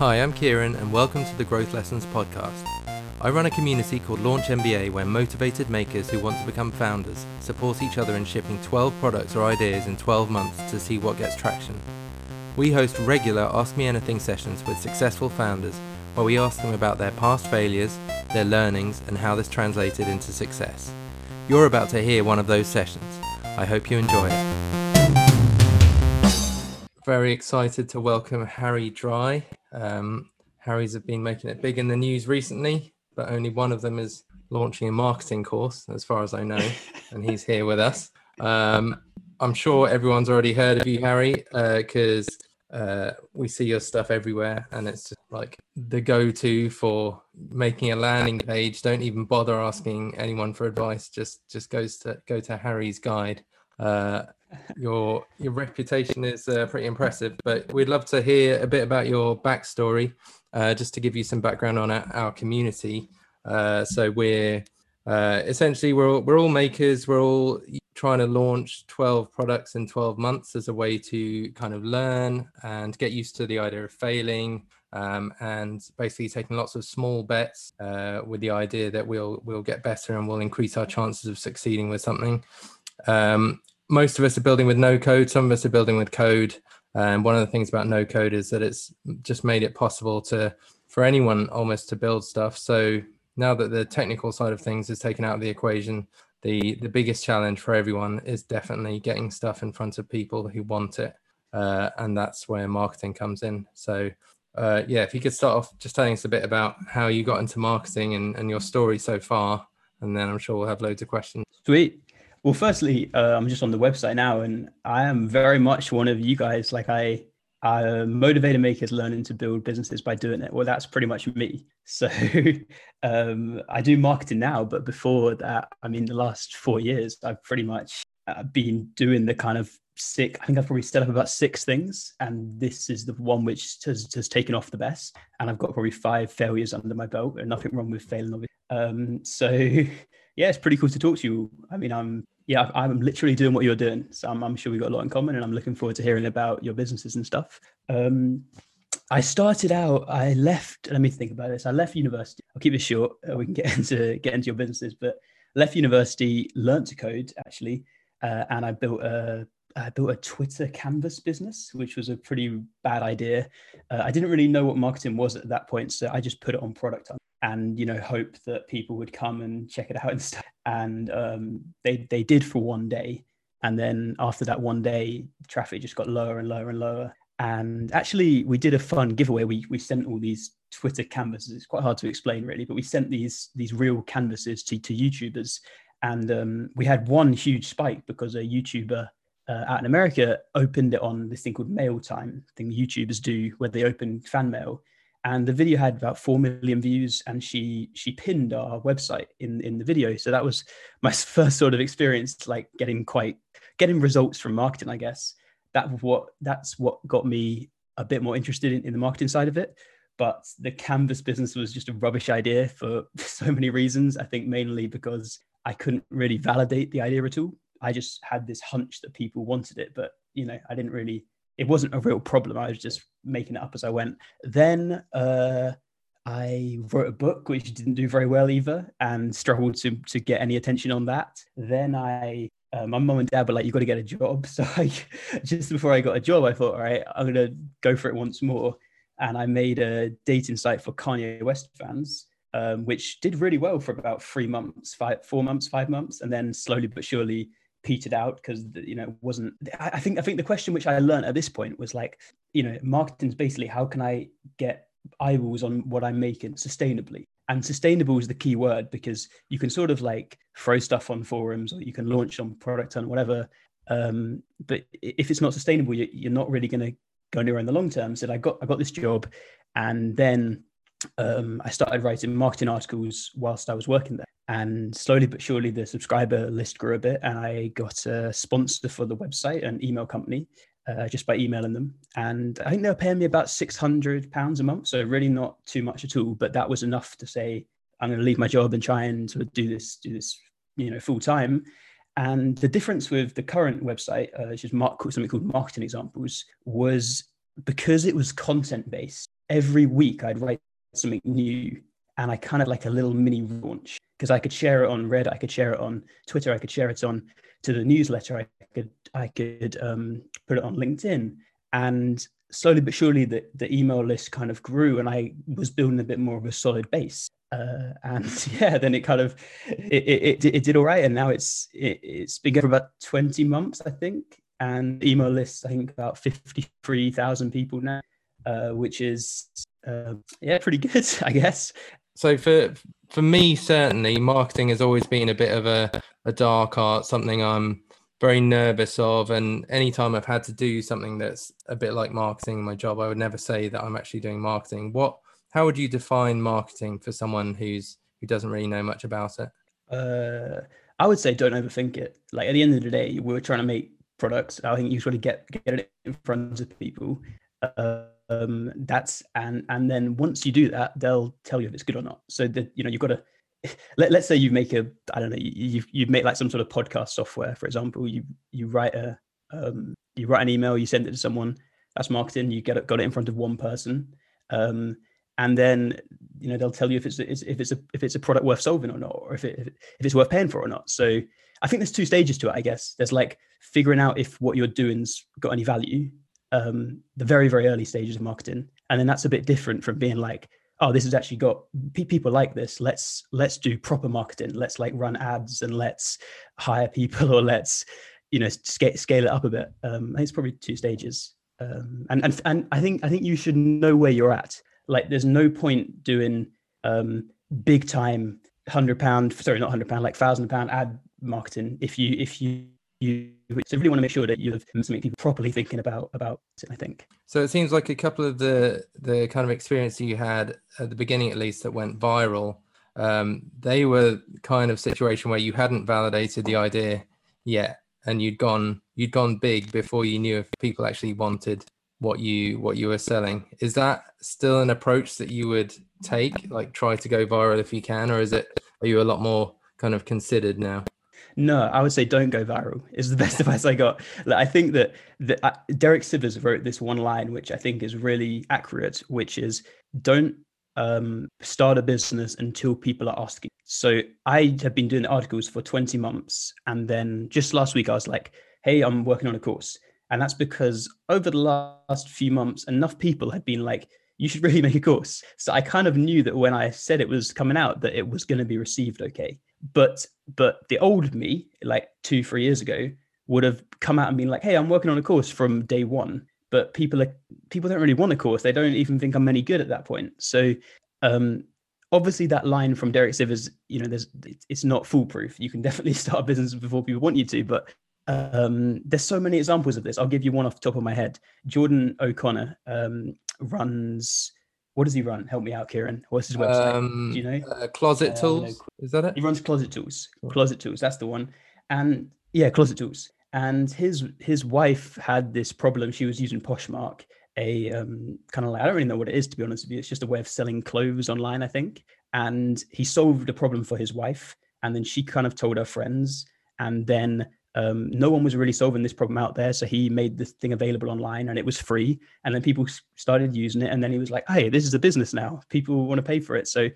Hi, I'm Kieran, and welcome to the Growth Lessons podcast. I run a community called Launch MBA where motivated makers who want to become founders support each other in shipping 12 products or ideas in 12 months to see what gets traction. We host regular Ask Me Anything sessions with successful founders where we ask them about their past failures, their learnings, and how this translated into success. You're about to hear one of those sessions. I hope you enjoy it. Very excited to welcome Harry Dry. Um, Harry's have been making it big in the news recently, but only one of them is launching a marketing course, as far as I know, and he's here with us. Um, I'm sure everyone's already heard of you, Harry, because uh, uh, we see your stuff everywhere, and it's just like the go-to for making a landing page. Don't even bother asking anyone for advice. Just just goes to go to Harry's guide. Uh, your your reputation is uh, pretty impressive, but we'd love to hear a bit about your backstory, uh, just to give you some background on our, our community. Uh, so we're uh, essentially we're all, we're all makers. We're all trying to launch 12 products in 12 months as a way to kind of learn and get used to the idea of failing. Um, and basically taking lots of small bets uh, with the idea that we'll we'll get better and we'll increase our chances of succeeding with something. Um, most of us are building with no code. Some of us are building with code. And one of the things about no code is that it's just made it possible to for anyone almost to build stuff. So now that the technical side of things is taken out of the equation, the the biggest challenge for everyone is definitely getting stuff in front of people who want it, uh, and that's where marketing comes in. So. Uh, yeah, if you could start off just telling us a bit about how you got into marketing and, and your story so far, and then I'm sure we'll have loads of questions. Sweet. Well, firstly, uh, I'm just on the website now, and I am very much one of you guys. Like I, I motivator makers learning to build businesses by doing it. Well, that's pretty much me. So um, I do marketing now, but before that, I mean, the last four years, I've pretty much uh, been doing the kind of six. I think I've probably set up about six things, and this is the one which has, has taken off the best. And I've got probably five failures under my belt, and nothing wrong with failing. Um, so yeah, it's pretty cool to talk to you. I mean, I'm yeah, I'm literally doing what you're doing. So I'm, I'm, sure we've got a lot in common and I'm looking forward to hearing about your businesses and stuff. Um, I started out, I left, let me think about this. I left university. I'll keep it short. Uh, we can get into, get into your businesses, but left university, learned to code actually. Uh, and I built a, I built a Twitter canvas business, which was a pretty bad idea. Uh, I didn't really know what marketing was at that point. So I just put it on product and you know hope that people would come and check it out and stuff. And um, they they did for one day. And then after that one day traffic just got lower and lower and lower. And actually we did a fun giveaway. We we sent all these twitter canvases. It's quite hard to explain really but we sent these these real canvases to, to youtubers. And um, we had one huge spike because a youtuber uh, out in america opened it on this thing called mail time thing youtubers do where they open fan mail and the video had about 4 million views and she she pinned our website in in the video. So that was my first sort of experience like getting quite getting results from marketing i guess. That what that's what got me a bit more interested in, in the marketing side of it. But the canvas business was just a rubbish idea for so many reasons i think mainly because i couldn't really validate the idea at all. I just had this hunch that people wanted it but you know i didn't really it wasn't a real problem. I was just making it up as I went. Then uh, I wrote a book which didn't do very well either, and struggled to to get any attention on that. Then I. Uh, my mum and dad were like, "You got to get a job." So I, just before I got a job, I thought, "All right, I'm gonna go for it once more." And I made a dating site for Kanye West fans, um, which did really well for about three months, five, four months, five months, and then slowly but surely petered out because you know it wasn't I think I think the question which I learned at this point was like you know marketing's basically how can I get eyeballs on what I'm making sustainably and sustainable is the key word because you can sort of like throw stuff on forums or you can launch on product and whatever um, but if it's not sustainable you're not really going to go anywhere in the long term so I got I got this job and then um, I started writing marketing articles whilst I was working there. And slowly but surely, the subscriber list grew a bit, and I got a sponsor for the website, an email company, uh, just by emailing them. And I think they were paying me about six hundred pounds a month, so really not too much at all. But that was enough to say I'm going to leave my job and try and sort of do this, do this, you know, full time. And the difference with the current website, uh, which is mark, something called Marketing Examples, was because it was content based, every week I'd write something new and I kind of like a little mini launch because I could share it on Reddit, I could share it on Twitter, I could share it on to the newsletter, I could I could um, put it on LinkedIn, and slowly but surely the, the email list kind of grew, and I was building a bit more of a solid base. Uh, and yeah, then it kind of it, it, it, it did all right, and now it's it, it's been going for about twenty months, I think, and email list I think about fifty three thousand people now, uh, which is uh, yeah pretty good, I guess. So for for me, certainly, marketing has always been a bit of a, a dark art, something I'm very nervous of. And anytime I've had to do something that's a bit like marketing in my job, I would never say that I'm actually doing marketing. What how would you define marketing for someone who's who doesn't really know much about it? Uh, I would say don't overthink it. Like at the end of the day, we're trying to make products. I think you sort of get get it in front of people. Uh, um, that's and and then once you do that, they'll tell you if it's good or not. So that you know you've got to let, let's say you make a I don't know you you make like some sort of podcast software, for example. You you write a um, you write an email, you send it to someone. That's marketing. You get it, got it in front of one person, um, and then you know they'll tell you if it's if it's a if it's a product worth solving or not, or if it if it's worth paying for or not. So I think there's two stages to it. I guess there's like figuring out if what you're doing's got any value, um, the very very early stages of marketing, and then that's a bit different from being like, oh, this has actually got people like this. Let's let's do proper marketing. Let's like run ads and let's hire people or let's you know scale scale it up a bit. Um, I think it's probably two stages, um, and and and I think I think you should know where you're at. Like, there's no point doing um, big time hundred pound, sorry, not hundred pound, like thousand pound ad marketing if you if you you so really want to make sure that you have something people properly thinking about about it i think. So it seems like a couple of the the kind of experience you had at the beginning at least that went viral um, they were kind of situation where you hadn't validated the idea yet and you'd gone you'd gone big before you knew if people actually wanted what you what you were selling. Is that still an approach that you would take like try to go viral if you can or is it are you a lot more kind of considered now no, I would say don't go viral. Is the best advice I got. Like, I think that uh, Derek Sivers wrote this one line, which I think is really accurate, which is don't um, start a business until people are asking. So I have been doing articles for 20 months, and then just last week I was like, "Hey, I'm working on a course," and that's because over the last few months, enough people had been like, "You should really make a course." So I kind of knew that when I said it was coming out, that it was going to be received okay but but the old me like two three years ago would have come out and been like hey i'm working on a course from day one. But people are people don't really want a course. They don't even think i'm any good at that point. So um obviously that line from derek sivers you know there's it's not foolproof. You can definitely start a business before people want you to but um there's so many examples of this. I'll give you one off the top of my head. Jordan o'connor um runs what does he run? Help me out, Kieran. What's his website? Um, Do you know? Uh, Closet uh, Tools. Is that it? He runs Closet Tools. Closet Tools. That's the one. And yeah, Closet Tools. And his his wife had this problem. She was using Poshmark, a um, kind of like I don't really know what it is to be honest with you. It's just a way of selling clothes online, I think. And he solved a problem for his wife, and then she kind of told her friends, and then um, no one was really solving this problem out there. So he made this thing available online and it was free. And then people started using it. And then he was like, hey, this is a business now. People want to pay for it. So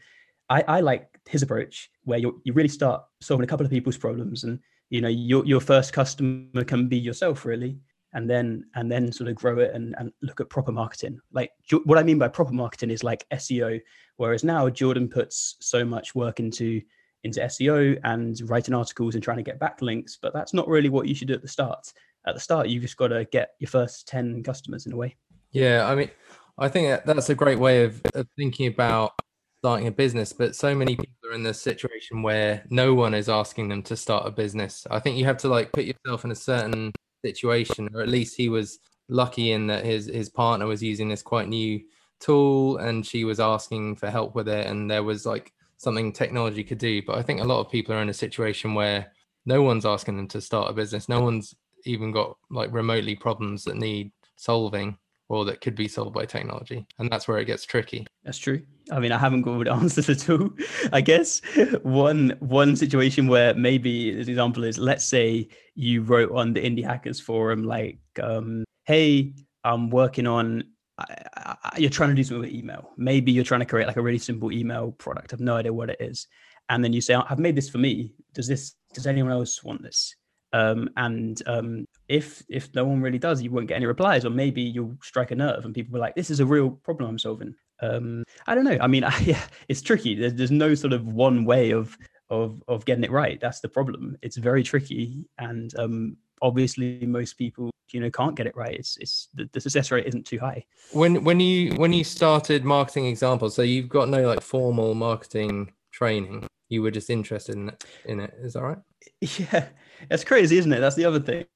I, I like his approach where you you really start solving a couple of people's problems and you know your your first customer can be yourself really and then and then sort of grow it and, and look at proper marketing like what i mean by proper marketing is like seo whereas now jordan puts so much work into into SEO and writing articles and trying to get backlinks, but that's not really what you should do at the start. At the start, you've just got to get your first 10 customers in a way. Yeah, I mean, I think that's a great way of, of thinking about starting a business, but so many people are in this situation where no one is asking them to start a business. I think you have to like put yourself in a certain situation, or at least he was lucky in that his his partner was using this quite new tool and she was asking for help with it and there was like something technology could do. But I think a lot of people are in a situation where no one's asking them to start a business. No one's even got like remotely problems that need solving or that could be solved by technology. And that's where it gets tricky. That's true. I mean, I haven't got the answers at all. I guess one one situation where maybe an example is let's say you wrote on the Indie Hackers forum like, um, hey, I'm working on I, I, you're trying to do something with email. Maybe you're trying to create like a really simple email product. I've no idea what it is. And then you say, I've made this for me. Does this, does anyone else want this? Um, and um, if if no one really does, you won't get any replies, or maybe you'll strike a nerve, and people will be like, "This is a real problem I'm solving." Um, I don't know. I mean, I, yeah, it's tricky. There's, there's no sort of one way of of of getting it right. That's the problem. It's very tricky, and um, obviously most people you know can't get it right. It's it's the, the, success rate isn't too high. When when you when you started marketing examples so you've got no like formal marketing training. You were just interested in it, in it. Is that right? Yeah. It's crazy isn't it? That's the other thing.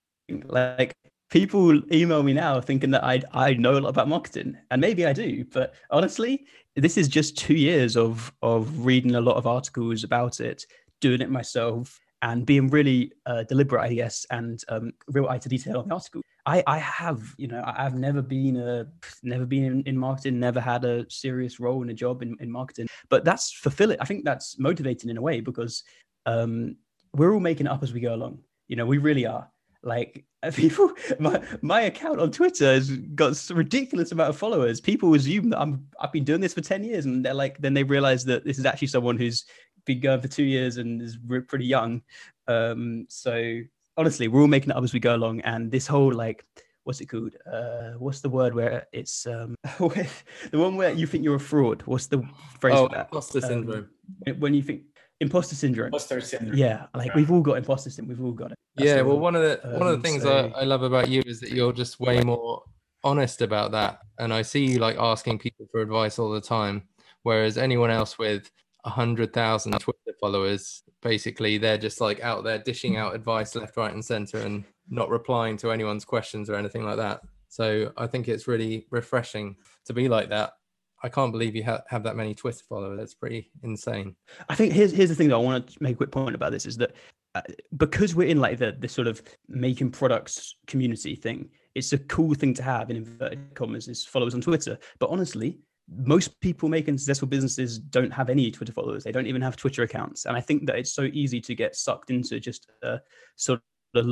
Like people email me now thinking that i i know a lot about marketing and maybe i do but honestly this is just two years of of reading a lot of articles about it doing it myself and being really uh, deliberate, I guess, and um, real eye to detail on the article. I, I have, you know, I've never been a, never been in, in marketing, never had a serious role in a job in, in marketing, but that's fulfilling. I think that's motivating in a way because um, we're all making it up as we go along. You know, we really are. Like people, my, my account on Twitter has got a ridiculous amount of followers. People assume that I'm I've been doing this for ten years, and they're like, then they realize that this is actually someone who's been going for two years and is pretty young. Um, so honestly, we're all making it up as we go along. And this whole like, what's it called? Uh, what's the word where it's um, the one where you think you're a fraud? What's the phrase oh, for that? Imposter um, syndrome. When you think imposter syndrome. Imposter syndrome. Yeah, like yeah. we've all got imposter syndrome. We've all got it. That's yeah, well, one of the um, one of the things so... I, I love about you is that you're just way more honest about that, and I see you like asking people for advice all the time, whereas anyone else with a hundred thousand Twitter followers. Basically, they're just like out there dishing out advice left, right, and center, and not replying to anyone's questions or anything like that. So I think it's really refreshing to be like that. I can't believe you ha- have that many Twitter followers. That's pretty insane. I think here's here's the thing that I want to make a quick point about this is that uh, because we're in like the this sort of making products community thing, it's a cool thing to have in inverted commas is followers on Twitter. But honestly, most people making successful businesses don't have any Twitter followers. They don't even have Twitter accounts. And I think that it's so easy to get sucked into just a sort of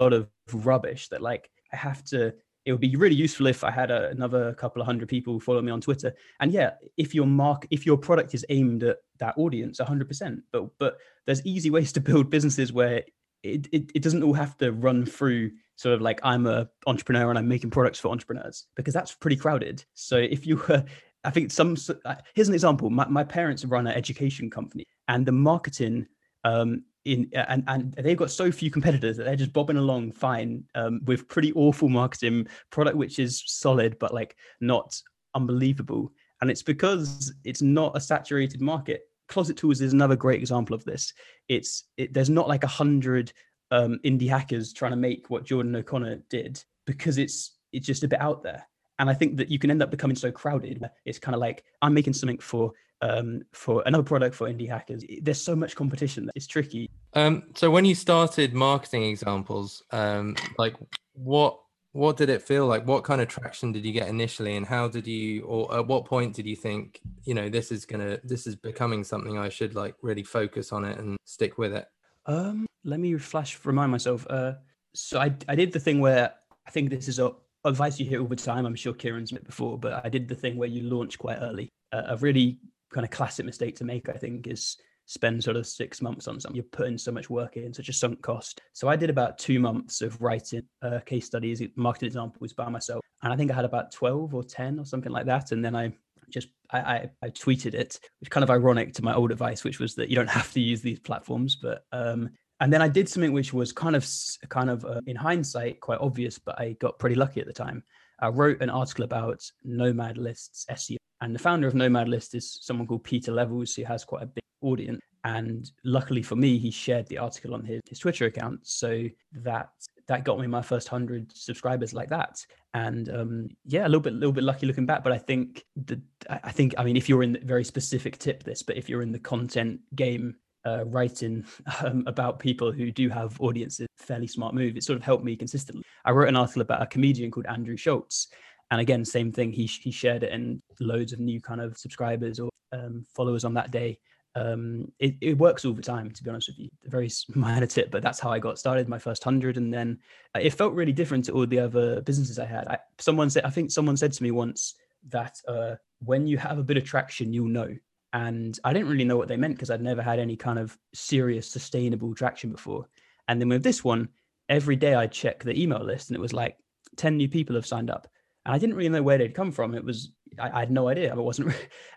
lot of rubbish that like I have to it would be really useful if I had a, another couple of hundred people follow me on Twitter. And yeah, if your mark, if your product is aimed at that audience, 100%. But but there's easy ways to build businesses where it, it, it doesn't all have to run through sort of like I'm a entrepreneur and I'm making products for entrepreneurs because that's pretty crowded. So if you were I think some. Uh, here's an example. My, my parents run an education company, and the marketing um, in and and they've got so few competitors that they're just bobbing along fine um, with pretty awful marketing product, which is solid but like not unbelievable. And it's because it's not a saturated market. Closet Tools is another great example of this. It's it, there's not like a hundred um, indie hackers trying to make what Jordan O'Connor did because it's it's just a bit out there and I think that you can end up becoming so crowded. It's kind of like I'm making something for um, for another product for indie hackers. There's so much competition. That it's tricky. Um, so when you started marketing examples, um, like what what did it feel like? What kind of traction did you get initially, and how did you, or at what point did you think, you know, this is gonna, this is becoming something I should like really focus on it and stick with it? Um, let me flash remind myself. Uh, so I I did the thing where I think this is a advice you hear all the time. I'm sure Kieran's met before, but I did the thing where you launch quite early. Uh, a really kind of classic mistake to make, I think, is spend sort of six months on something. You're putting so much work in, such a sunk cost. So I did about two months of writing uh, case studies, marketing examples by myself, and I think I had about twelve or ten or something like that. And then I just I, I, I tweeted it, which kind of ironic to my old advice, which was that you don't have to use these platforms, but um, and then I did something which was kind of kind of uh, in hindsight quite obvious, but I got pretty lucky at the time. I wrote an article about Nomad List's SEO, and the founder of Nomad List is someone called Pieter Levels, who has quite a big audience. And luckily for me, he shared the article on his, his Twitter account, so that that got me my first hundred subscribers like that. And um, yeah, a little bit, a little bit lucky looking back. But I think that I think I mean, if you're in the very specific tip this, but if you're in the content game, uh, writing um, about people who do have audiences, fairly smart move. It sort of helped me consistently. I wrote an article about a comedian called Andrew Schulz. And again, same thing. He, he shared it and loads of new kind of subscribers or um, followers on that day um, it, it works all the time, to be honest with you. A very minor tip, but that's how I got started, my first hundred. And then uh, it felt really different to all the other businesses I had. I, someone said, I think someone said to me once that uh, when you have a bit of traction, you'll know. And I didn't really know what they meant because I'd never had any kind of serious, sustainable traction before. And then with this one, every day I'd check the email list and it was like 10 new people have signed up. And I didn't really know where they'd come from. It was, I, I had no idea. I wasn't,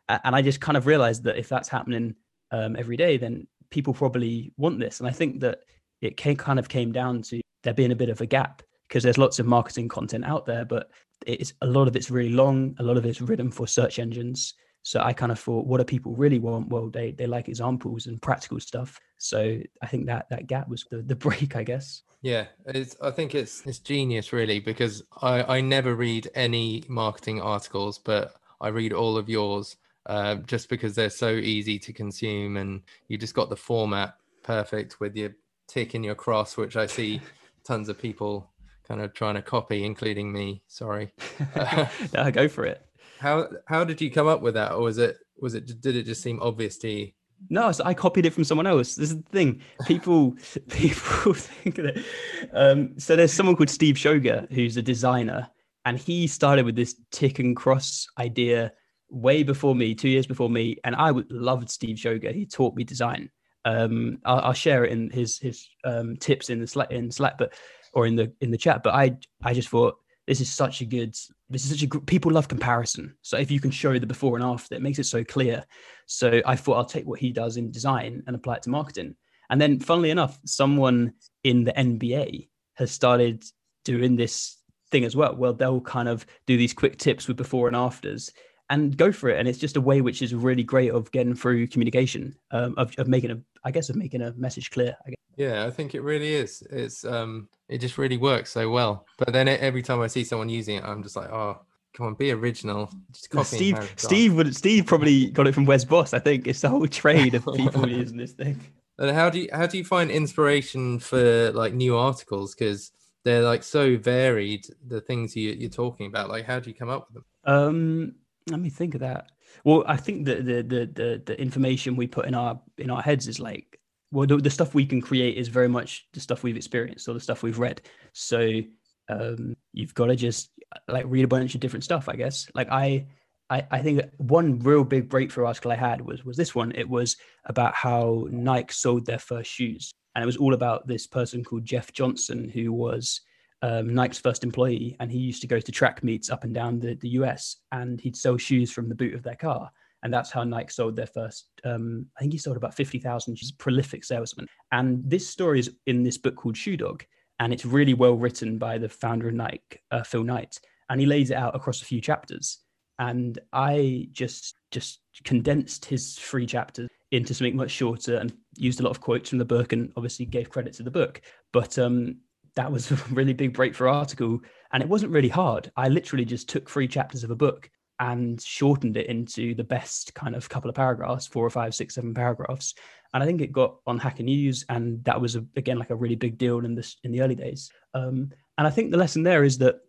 and I just kind of realized that if that's happening um, every day, then people probably want this. And I think that it came, kind of came down to there being a bit of a gap because there's lots of marketing content out there, but it's a lot of it's really long, a lot of it's written for search engines. So I kind of thought, what do people really want? Well, they they like examples and practical stuff. So I think that that gap was the, the break, I guess. Yeah, it's, I think it's it's genius really because I I never read any marketing articles, but I read all of yours uh, just because they're so easy to consume and you just got the format perfect with your tick and your cross, which I see tons of people kind of trying to copy, including me. Sorry. no, go for it. How how did you come up with that, or was it was it did it just seem obvious to you? No, so I copied it from someone else. This is the thing. People people think that. Um, so there's someone called Steve Schoger who's a designer, and he started with this tick and cross idea way before me, two years before me, and I loved Steve Schoger. He taught me design. Um, I'll, I'll, share it in his his um, tips in the Slack in Slack, but or in the in the chat. But I I just thought this is such a good this is such a good people love comparison. So if you can show the before and after it makes it so clear. So i thought i'll take what he does in design and apply it to marketing. And then funnily enough someone in the MBA has started doing this thing as well well they'll kind of do these quick tips with before and afters and go for it. And it's just a way which is really great of getting through communication um, of, of making a i guess of making a message clear yeah, I think it really is. It's um, it just really works so well. But then every time I see someone using it, I'm just like, oh, come on, be original. Just copy. Steve, Steve would, Steve probably got it from Wes Bos. I think it's the whole trade of people using this thing. And how do you how do you find inspiration for like new articles? Because they're like so varied. The things you, you're talking about, like how do you come up with them? Um, let me think of that. Well, I think that the the the the information we put in our in our heads is like well the, the, stuff we can create is very much the stuff we've experienced or the stuff we've read. So um, you've got to just like read a bunch of different stuff i guess. Like i I, I think one real big breakthrough article I had was was this one. It was about how Nike sold their first shoes, and it was all about this person called Jeff Johnson, who was um, Nike's first employee, and he used to go to track meets up and down the, the US, and he'd sell shoes from the boot of their car and that's how Nike sold their first. Um, I think he sold about fifty thousand. He's a prolific salesman, and this story is in this book called Shoe Dog, and it's really well written by the founder of Nike, uh, Phil Knight, and he lays it out across a few chapters. And I just just condensed his three chapters into something much shorter and used a lot of quotes from the book, and obviously gave credit to the book. But um, that was a really big breakthrough article, and it wasn't really hard. I literally just took three chapters of a book and shortened it into the best kind of couple of paragraphs, four or five, six, seven paragraphs. And I think it got on Hacker News, and that was a, again like a really big deal in this in the early days. Um, and I think the lesson there is that,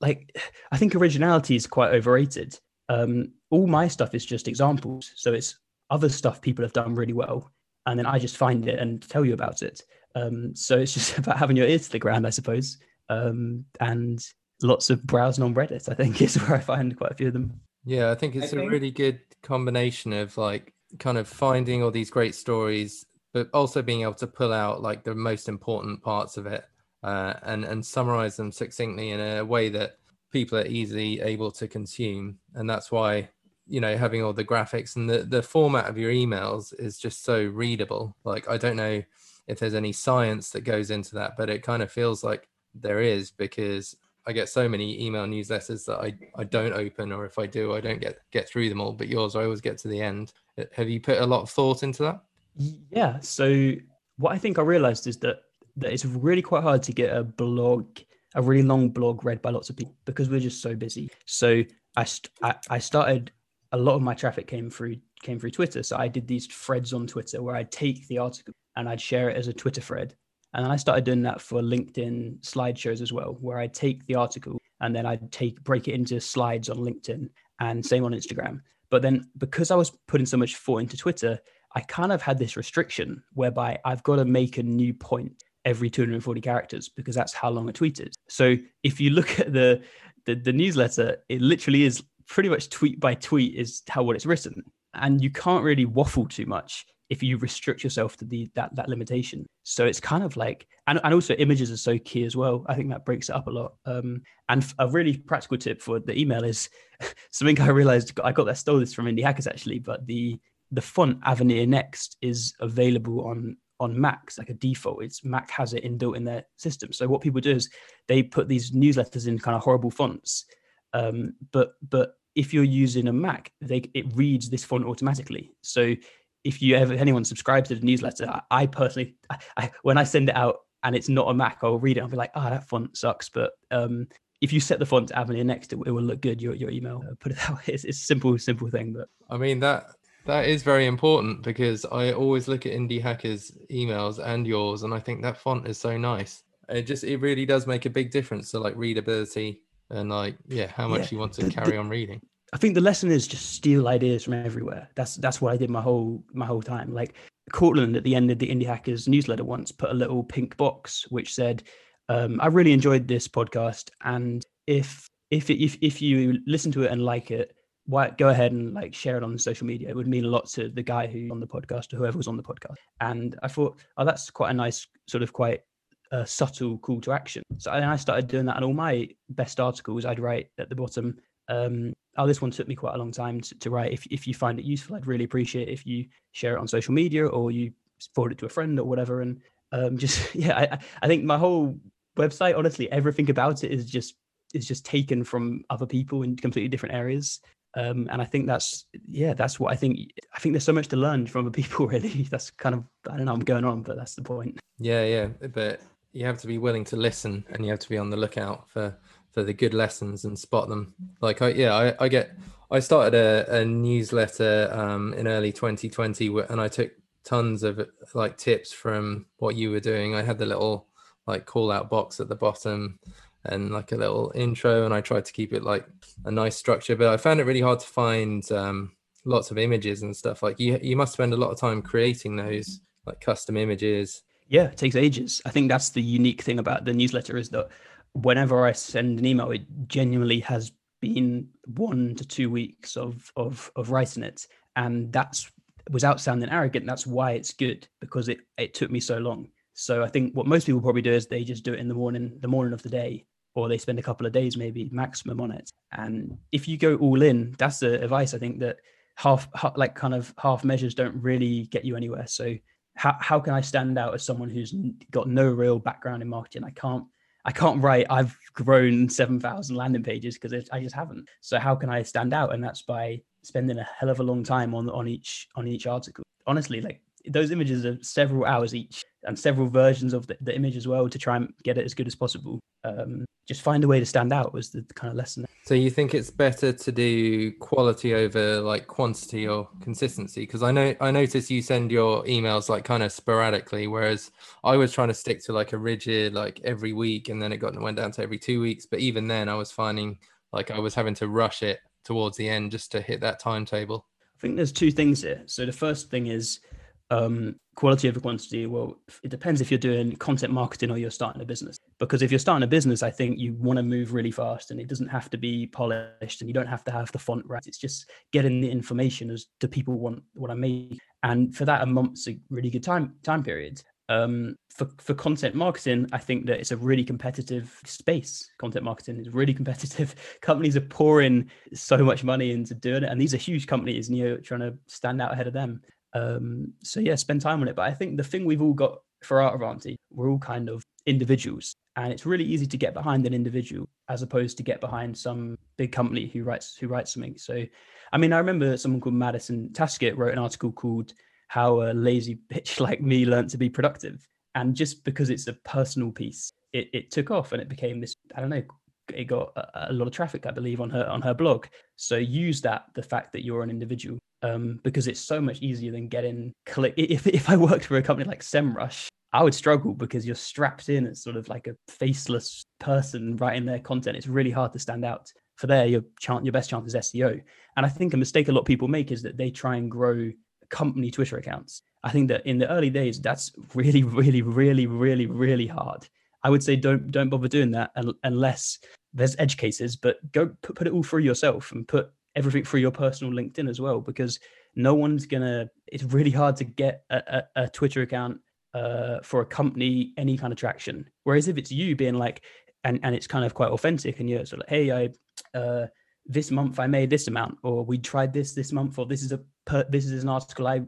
like, I think originality is quite overrated. Um, all my stuff is just examples, so it's other stuff people have done really well, and then I just find it and tell you about it. Um, so it's just about having your ears to the ground, I suppose, um, and lots of browsing on Reddit. I think is where I find quite a few of them. Yeah, I think it's I a think... really good combination of like kind of finding all these great stories, but also being able to pull out like the most important parts of it uh, and and summarize them succinctly in a way that people are easily able to consume. And that's why you know having all the graphics and the the format of your emails is just so readable. Like I don't know if there's any science that goes into that, but it kind of feels like there is because I get so many email newsletters that I, I don't open, or if I do, I don't get get through them all. But yours, I always get to the end. Have you put a lot of thought into that? Yeah. So what I think I realized is that that it's really quite hard to get a blog, a really long blog read by lots of people because we're just so busy. So I st- I, I started a lot of my traffic came through came through Twitter. So I did these threads on Twitter where I'd take the article and I'd share it as a Twitter thread and I started doing that for LinkedIn slideshows as well, where I'd take the article and then I'd take break it into slides on LinkedIn and same on Instagram. But then because I was putting so much thought into Twitter, I kind of had this restriction whereby I've got to make a new point every 240 characters because that's how long a tweet is. So if you look at the the, the newsletter, it literally is pretty much tweet by tweet is how what it's written, and you can't really waffle too much if you restrict yourself to the that that limitation. So it's kind of like, and, and also images are so key as well. I think that breaks it up a lot. Um, and a really practical tip for the email is something I realized I got that stole this from Indie Hackers actually, but the the font Avenir Next is available on on Macs like a default. It's Mac has it inbuilt in their system. So what people do is they put these newsletters in kind of horrible fonts. Um, but but if you're using a Mac, they it reads this font automatically. So if you ever anyone subscribes to the newsletter, I, I personally, I, I, when I send it out and it's not a Mac, I'll read it. I'll be like, oh, that font sucks. But um, if you set the font to Avenir next, it, it will look good. Your your email, uh, put it that way. It's, it's a simple simple thing. But I mean that that is very important because I always look at indie hackers emails and yours, and I think that font is so nice. It just it really does make a big difference to like readability and like yeah, how much yeah. you want to carry on reading. I think the lesson is just steal ideas from everywhere. That's that's what I did my whole my whole time. Like Courtland at the end of the Indie Hackers newsletter once put a little pink box which said, um, "I really enjoyed this podcast, and if if if if you listen to it and like it, why go ahead and like share it on social media. It would mean a lot to the guy who on the podcast or whoever was on the podcast." And I thought, oh, that's quite a nice sort of quite a subtle call to action. So I started doing that, and all my best articles I'd write at the bottom um, oh, this one took me quite a long time to, to, write. If, if you find it useful, I'd really appreciate if you share it on social media or you forward it to a friend or whatever. And um, just, yeah, I, I think my whole website, honestly, everything about it is just, is just taken from other people in completely different areas. Um, and I think that's, yeah, that's what I think. I think there's so much to learn from other people, really. That's kind of, I don't know, I'm going on, but that's the point. Yeah, yeah. But you have to be willing to listen and you have to be on the lookout for for the good lessons and spot them. Like I yeah, I, I get I started a, a newsletter um, in early 2020 and I took tons of like tips from what you were doing. I had the little like call out box at the bottom and like a little intro and I tried to keep it like a nice structure, but I found it really hard to find um, lots of images and stuff. Like you you must spend a lot of time creating those like custom images. Yeah, it takes ages. I think that's the unique thing about the newsletter is that whenever I send an email, it genuinely has been one to two weeks of of of writing it, and that's without sounding arrogant. That's why it's good because it it took me so long. So I think what most people probably do is they just do it in the morning, the morning of the day, or they spend a couple of days maybe maximum on it. And if you go all in, that's the advice I think that half, like kind of half measures don't really get you anywhere. So how how can I stand out as someone who's got no real background in marketing? I can't I can't write, I've grown 7,000 landing pages because I just haven't. So how can I stand out? And that's by spending a hell of a long time on, on each, on each article. Honestly, like those images are several hours each and several versions of the, the image as well to try and get it as good as possible. Um, just find a way to stand out was the kind of lesson. So you think it's better to do quality over like quantity or consistency? Because I know I notice you send your emails like kind of sporadically, whereas I was trying to stick to like a rigid like every week, and then it got went down to every two weeks. But even then, I was finding like I was having to rush it towards the end just to hit that timetable. I think there's two things here. So the first thing is um, quality over quantity well it depends if you're doing content marketing or you're starting a business because if you're starting a business i think you want to move really fast and it doesn't have to be polished and you don't have to have the font right it's just getting the information as do people want what i make and for that a month's a really good time time period um, for, for content marketing, I think that it's a really competitive space. Content marketing is really competitive. Companies are pouring so much money into doing it, and these are huge companies, and you're trying to stand out ahead of them. Um, so yeah, spend time on it. But I think the thing we've all got for our advantage, we're all kind of individuals, and it's really easy to get behind an individual as opposed to get behind some big company who writes who writes something. So, I mean, I remember someone called Madison Taskett wrote an article called "How a Lazy Bitch Like Me Learned to Be Productive," and just because it's a personal piece, it, it took off and it became this. I don't know it got a, lot of traffic, I believe, on her on her blog. So use that the fact that you're an individual um, because it's so much easier than getting click. If if I worked for a company like SEMrush, I would struggle because you're strapped in as sort of like a faceless person writing their content. It's really hard to stand out. For there, your chance, your best chance is SEO. And I think a mistake a lot of people make is that they try and grow company Twitter accounts. I think that in the early days, that's really, really, really, really, really hard. I would say don't don't bother doing that unless there's edge cases, but go put, put it all through yourself and put everything through your personal LinkedIn as well, because no one's gonna. It's really hard to get a, a, a Twitter account uh, for a company any kind of traction. Whereas if it's you being like, and and it's kind of quite authentic, and you're sort of like, hey, I uh, this month I made this amount, or we tried this this month, or this is a per, this is an article I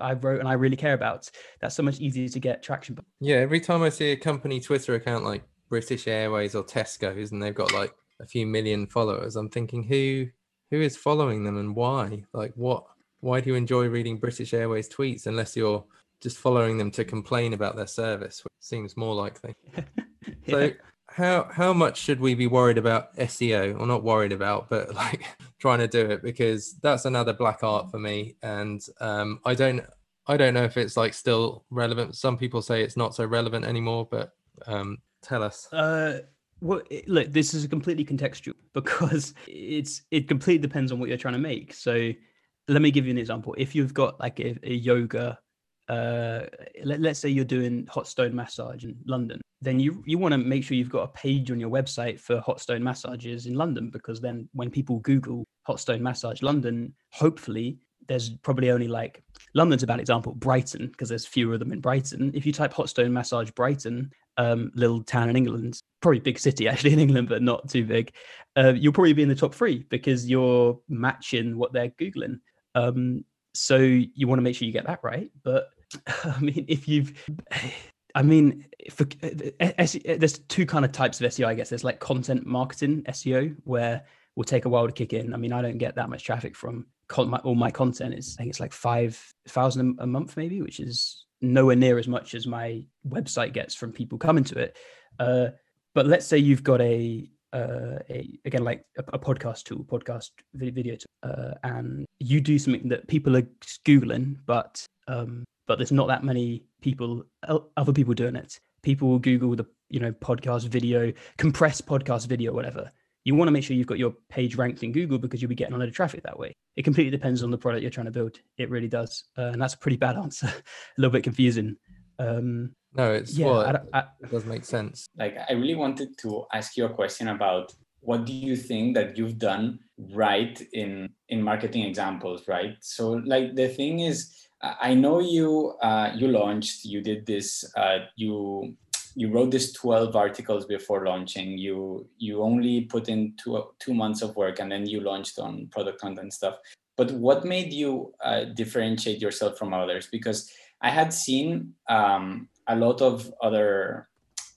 I wrote and I really care about. That's so much easier to get traction. Yeah, every time I see a company Twitter account like British Airways or Tesco's and they've got like a few million followers, I'm thinking who who is following them and why? Like what why do you enjoy reading British Airways tweets unless you're just following them to complain about their service, which seems more likely. yeah. So how how much should we be worried about SEO or not worried about, but like trying to do it because that's another black art for me, and um, I don't I don't know if it's like still relevant. Some people say it's not so relevant anymore, but um, tell us. Uh, well, look, this is completely contextual because it's it completely depends on what you're trying to make. So let me give you an example. If you've got like a, a yoga uh, let, us say you're doing hot stone massage in London, then you you want to make sure you've got a page on your website for hot stone massages in London because then when people Google hot stone massage London, hopefully there's probably only like London's a bad example, Brighton because there's fewer of them in Brighton. If you type hot stone massage Brighton, um, little town in England, probably big city actually in England, but not too big, uh, you'll probably be in the top three because you're matching what they're googling. Um, so you want to make sure you get that right, but I mean, if you've, I mean, for, there's two kind of types of SEO, I guess. There's like content marketing SEO, where will take a while to kick in. I mean, I don't get that much traffic from con- my, all my content. Is I think it's like five thousand a month, maybe, which is nowhere near as much as my website gets from people coming to it. Uh, but let's say you've got a uh, a, again like a, a, podcast tool, podcast video, tool, uh, and you do something that people are googling, but um, but there's not that many people, other people doing it. People will Google the, you know, podcast video, compressed podcast video, whatever. You want to make sure you've got your page ranked in Google because you'll be getting a lot of traffic that way. It completely depends on the product you're trying to build. It really does, uh, and that's a pretty bad answer, a little bit confusing. Um, no, it's yeah, well, I, I, it does make sense. Like, I really wanted to ask you a question about what do you think that you've done right in in marketing examples, right? So, like, the thing is I know you uh, you launched, you did this, uh, you you wrote this 12 articles before launching. You you only put in two two months of work and then you launched on product content stuff. But what made you uh, differentiate yourself from others? Because I had seen um, a lot of other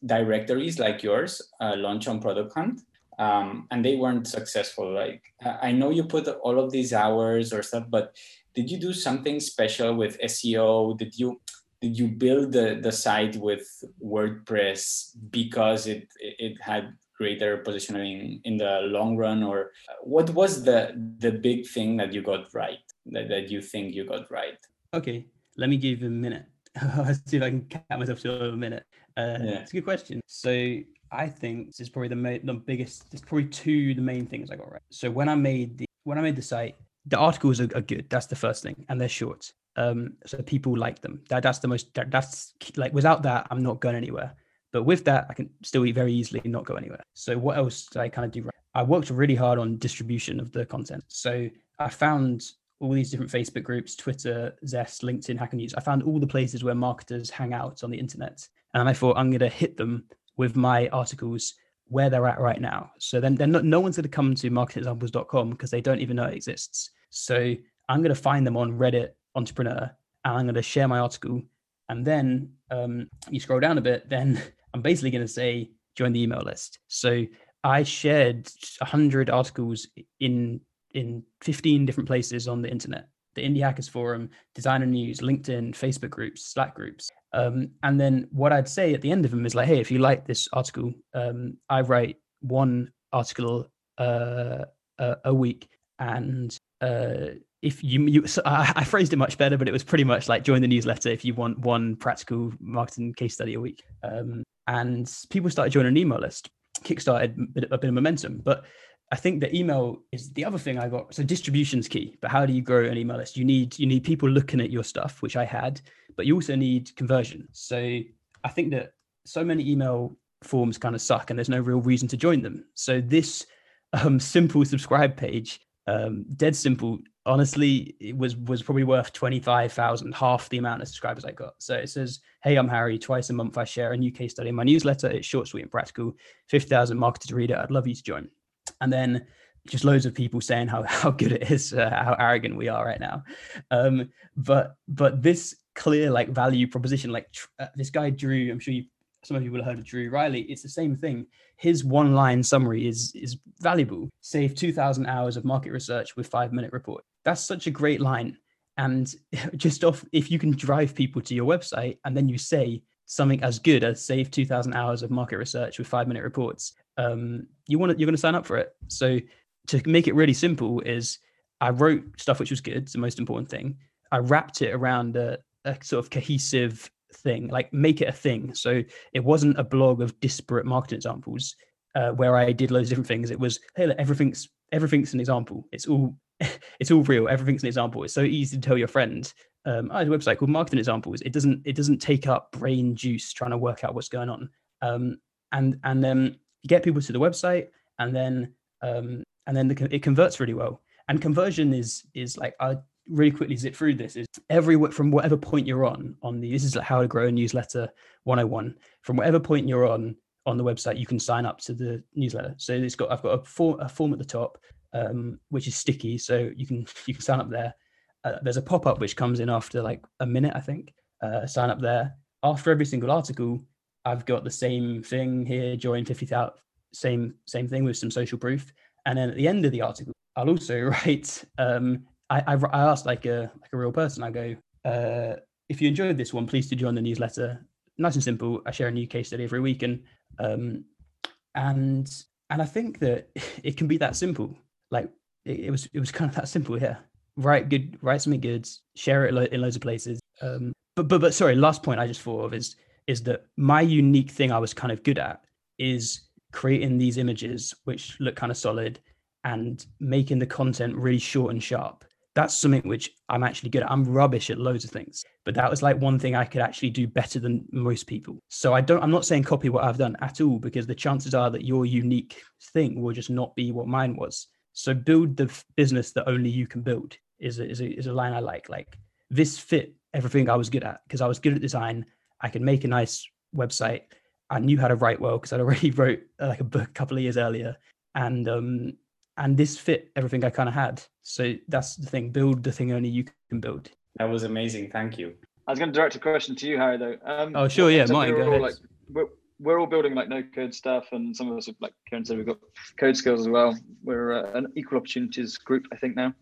directories like yours uh, launch on Product Hunt, um, and they weren't successful. Like I know you put all of these hours or stuff, but did you do something special with SEO? Did you did you build the, the site with WordPress because it it had greater positioning in the long run or what was the the big thing that you got right that, that you think you got right okay let me give you a minute let's see if i can count myself to a minute uh, yeah. it's a good question so i think this is probably the, ma- the biggest there's probably two the main things i got right so when i made the when i made the site the articles are, are, good. That's the first thing, and they're short. Um, so people like them. That that's the most. That, that's like without that, I'm not going anywhere. But with that, I can still eat very easily and not go anywhere. So what else did I kind of do? Right? I worked really hard on distribution of the content. So I found all these different Facebook groups, Twitter, Zest, LinkedIn, Hacker News. I found all the places where marketers hang out on the internet, and I thought I'm going to hit them with my articles where they're at right now. So then, then no, no one's going to come to marketingexamples.com because they don't even know it exists. So I'm going to find them on Reddit Entrepreneur and I'm going to share my article. And then um, you scroll down a bit, then I'm basically going to say join the email list. So I shared 100 articles in in 15 different places on the internet the Indie Hackers Forum, Designer News, LinkedIn, Facebook groups, Slack groups. Um, and then what I'd say at the end of them is like, hey, if you like this article, um, I write one article uh, a, a, week, and uh, if you, you so I, I, phrased it much better, but it was pretty much like join the newsletter if you want one practical marketing case study a week. Um, and people started joining an email list, kickstarted a bit, a bit of momentum, but I think the email is the other thing I got. So distribution's key, but how do you grow an email list? You need you need people looking at your stuff, which I had, but you also need conversion. So I think that so many email forms kind of suck, and there's no real reason to join them. So this um, simple subscribe page, um, dead simple. Honestly, it was was probably worth twenty five thousand, half the amount of subscribers I got. So it says, "Hey, I'm Harry. Twice a month, I share a new case study in my newsletter. It's short, sweet, and practical. Fifty thousand marketers to read it. I'd love you to join." And then just loads of people saying how how good it is, uh, how arrogant we are right now. Um, but but this clear like value proposition, like uh, this guy Drew, I'm sure you some of you will have heard of Drew Riley. It's the same thing. His one line summary is is valuable. Save two thousand hours of market research with five minute report. That's such a great line. And just off, if you can drive people to your website and then you say something as good as save 2000 hours of market research with five minute reports um, you want to, you're going to sign up for it. So to make it really simple is I wrote stuff which was good. The most important thing. I wrapped it around a, a sort of cohesive thing, like make it a thing. So it wasn't a blog of disparate marketing examples uh, where I did loads of different things. It was, hey, look, everything's everything's an example. It's all it's all real. Everything's an example. It's so easy to tell your friend. Um, I had a website called Marketing Examples. It doesn't it doesn't take up brain juice trying to work out what's going on. Um, and and then get people to the website, and then um, and then the, it converts really well. And conversion is is like I really quickly zip through this is every from whatever point you're on on the this is like how to grow a newsletter 101 from whatever point you're on on the website you can sign up to the newsletter. So it's got i've got a form a form at the top um, which is sticky so you can you can sign up there. Uh, there's a pop-up which comes in after like a minute i think. Uh, sign up there. After every single article I've got the same thing here, join 50,000, same, same thing with some social proof. And then at the end of the article, I'll also write, um, I, I, I asked like a, like a real person, I go, uh, if you enjoyed this one, please do join the newsletter. Nice and simple. I share a new case study every week. And, um, and, and I think that it can be that simple. Like it, it was, it was kind of that simple. Yeah. Write good, write something good, share it in loads of places. Um, but, but, but sorry, last point I just thought of is, is that my unique thing I was kind of good at is creating these images which look kind of solid and making the content really short and sharp. That's something which I'm actually good at. I'm rubbish at loads of things, but that was like one thing I could actually do better than most people. So I don't, I'm not saying copy what I've done at all because the chances are that your unique thing will just not be what mine was. So build the business that only you can build is a, is a, is a line I like. Like this fit everything I was good at because I was good at design. I could make a nice website. I knew how to write well because I'd already wrote uh, like a book a couple of years earlier, and um, and this fit everything I kind of had. So that's the thing: build the thing only you can build. That was amazing. Thank you. I was going to direct a question to you, Harry. Though. Um, oh, sure. Yeah, Martin, go ahead. Like, we're, we're all building like no code stuff, and some of us, have, like Karen said, we've got code skills as well. We're uh, an equal opportunities group, I think now.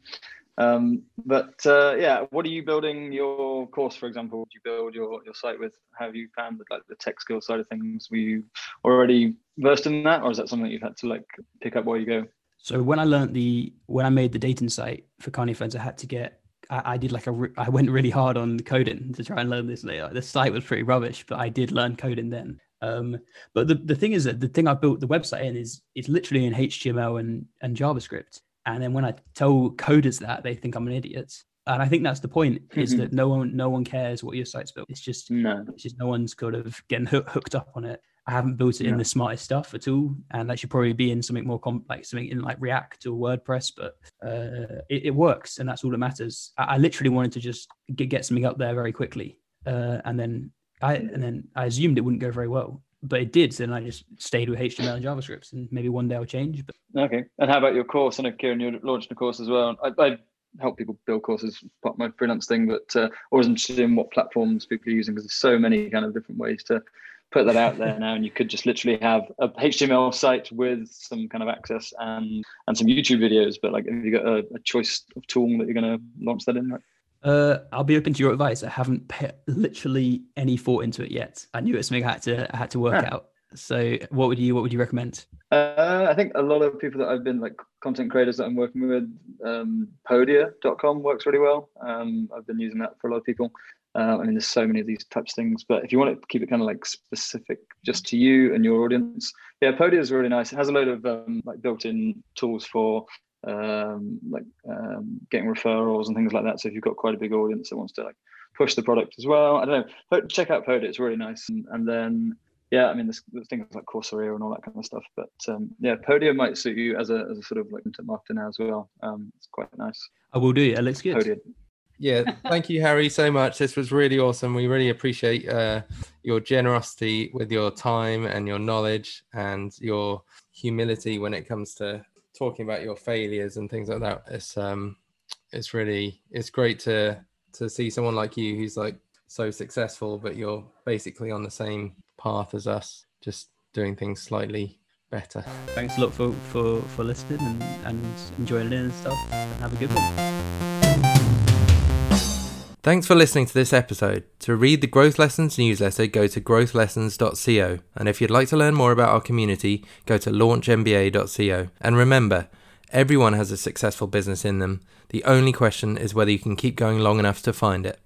Um, but uh, yeah, what are you building your course, for example? Would you build your, your site with? Have you found that like the tech skill side of things? Were you already versed in that, or is that something you've had to like pick up while you go? So when I learned the when I made the dating site for Carney Friends, I had to get I, I did like a I went really hard on coding to try and learn this. Later. The site was pretty rubbish, but I did learn coding then. Um, but the, the thing is that the thing I built the website in is is literally in HTML and, and JavaScript. And then when I tell coders that, they think I'm an idiot. And I think that's the point: is mm-hmm. that no one, no one cares what your site's built. It's just, no, it's just no one's kind of getting hooked up on it. I haven't built it in the smartest stuff at all, and that should probably be in something more complex, something in like React or WordPress. But uh, it, it, works, and that's all that matters. I, I, literally wanted to just get, get something up there very quickly, uh, and then I and then I assumed it wouldn't go very well, but it did. So then I just stayed with HTML and JavaScript, and maybe one day I'll change. But okay. And how about your course? I know Kieran, you're launching a course as well. I, I help people build courses, part of my freelance thing. But uh, always interested in what platforms people are using because there's so many kind of different ways to put that out there now. And you could just literally have a HTML site with some kind of access and and some YouTube videos. But like, have you got a, a choice of tool that you're going to launch that in? Right? Uh, I'll be open to your advice. I haven't put literally any thought into it yet. I knew it was something I had to I had to work yeah. out. So, what would you what would you recommend? Uh, I think a lot of people that I've been like content creators that I'm working with, um, Podia.com works really well. Um, I've been using that for a lot of people. Uh, I mean, there's so many of these types of things, but if you want to keep it kind of like specific just to you and your audience, yeah, Podia is really nice. It has a load of um, like built-in tools for um, like um, getting referrals and things like that. So if you've got quite a big audience that wants to like push the product as well, I don't know, check out Podia. It's really nice. And, and then yeah, I mean, there's, there's, things like Coursera and all that kind of stuff. But um, yeah, Podia might suit you as a, as a sort of like content marketer now as well. Um, it's quite nice. I will do. It looks good. Podia. Yeah, thank you, Harry, so much. This was really awesome. We really appreciate uh, your generosity with your time and your knowledge and your humility when it comes to talking about your failures and things like that. It's um, it's really it's great to to see someone like you who's like so successful, but you're basically on the same path as us, just doing things slightly better. Thanks a lot for for for listening and and enjoying it and stuff. Have a good one. Thanks for listening to this episode. To read the Growth Lessons newsletter, go to growthlessons.co. And if you'd like to learn more about our community, go to launchmba.co. And remember, everyone has a successful business in them. The only question is whether you can keep going long enough to find it.